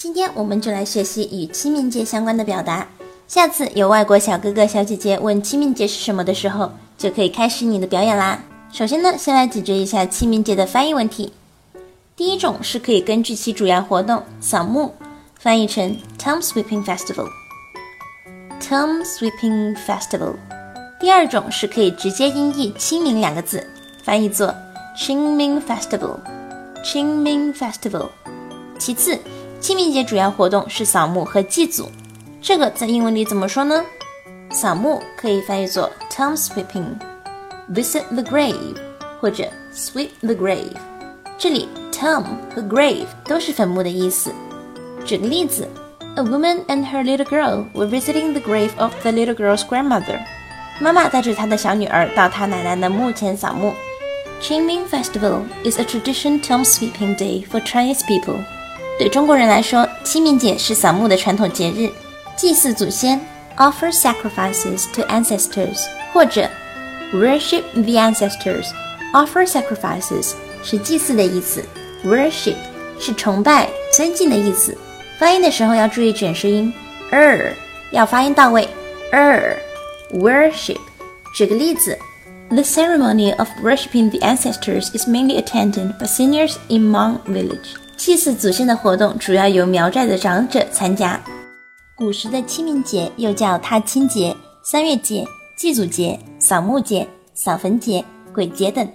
今天我们就来学习与清明节相关的表达。下次有外国小哥哥小姐姐问清明节是什么的时候，就可以开始你的表演啦。首先呢，先来解决一下清明节的翻译问题。第一种是可以根据其主要活动扫墓，翻译成 Tom Sweeping Festival。Tom Sweeping Festival。第二种是可以直接音译“清明”两个字，翻译作 Qingming Festival。Qingming Festival。其次，清明节主要活动是扫墓和祭祖，这个在英文里怎么说呢？扫墓可以翻译作 Tom Sweeping，Visit the grave，或者 Sweep the grave。这里 Tom 和 grave 都是坟墓的意思。举个例子，A woman and her little girl were visiting the grave of the little girl's grandmother。妈妈带着她的小女儿到她奶奶的墓前扫墓。Qingming Festival is a traditional Tom Sweeping day for Chinese people。 对中国人来说，清明节是扫墓的传统节日，祭祀祖先，offer sacrifices to ancestors，或者 worship the ancestors，offer sacrifices 是祭祀的意思，worship 是崇拜、尊敬的意思。发音的时候要注意卷舌音，er 要发音到位，er，worship。举个例子，The ceremony of worshiping the ancestors is mainly attended by seniors in Mang Village。 祭祀祖先的活动主要由苗寨的长者参加。古时的清明节又叫踏青节、三月节、祭祖节、扫墓节、扫坟节、鬼节等。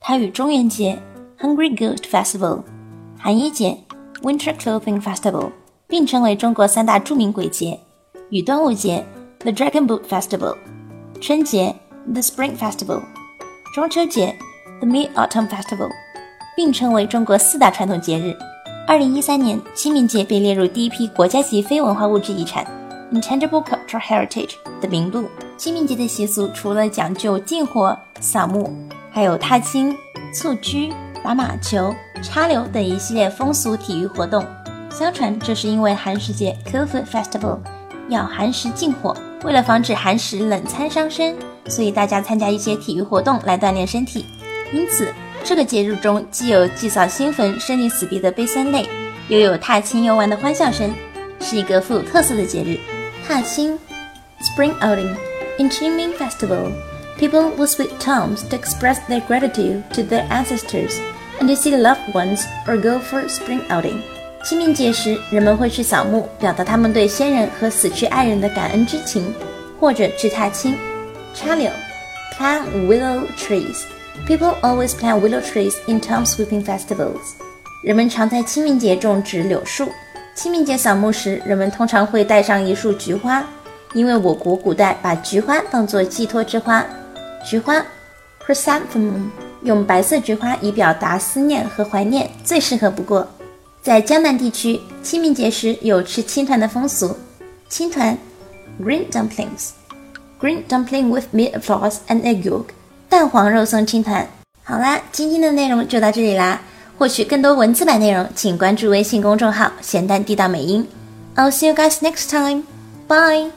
它与中元节 （Hungry Ghost Festival）、寒衣节 （Winter Clothing Festival） 并称为中国三大著名鬼节，与端午节 （The Dragon Boat Festival）、春节 （The Spring Festival）、中秋节 （The Mid Autumn Festival）。并称为中国四大传统节日。二零一三年，清明节被列入第一批国家级非文化物质遗产 （Intangible Cultural Heritage） 的名录。清明节的习俗除了讲究禁火、扫墓，还有踏青、蹴鞠、打马球、插柳等一系列风俗体育活动。相传这是因为寒食节 （Cold Festival） 要寒食禁火，为了防止寒食冷餐伤身，所以大家参加一些体育活动来锻炼身体。因此。这个节日中既有祭扫新坟、生离死别的悲酸泪，又有踏青游玩的欢笑声，是一个富有特色的节日。踏青，Spring outing。In Qingming Festival, people will sweep tombs to express their gratitude to their ancestors and to see loved ones or go for spring outing。清明节时，人们会去扫墓，表达他们对先人和死去爱人的感恩之情，或者去踏青、插柳，plant willow trees。People always plant willow trees in Tom Sweeping festivals。人们常在清明节种植柳树。清明节扫墓时，人们通常会带上一束菊花，因为我国古代把菊花当作寄托之花。菊花，chrysanthemum，用白色菊花以表达思念和怀念，最适合不过。在江南地区，清明节时有吃青团的风俗。青团，green dumplings，green dumpling with meat floss and egg yolk。蛋黄肉松青团。好啦，今天的内容就到这里啦。获取更多文字版内容，请关注微信公众号“咸蛋地道美音”。I'll see you guys next time. Bye.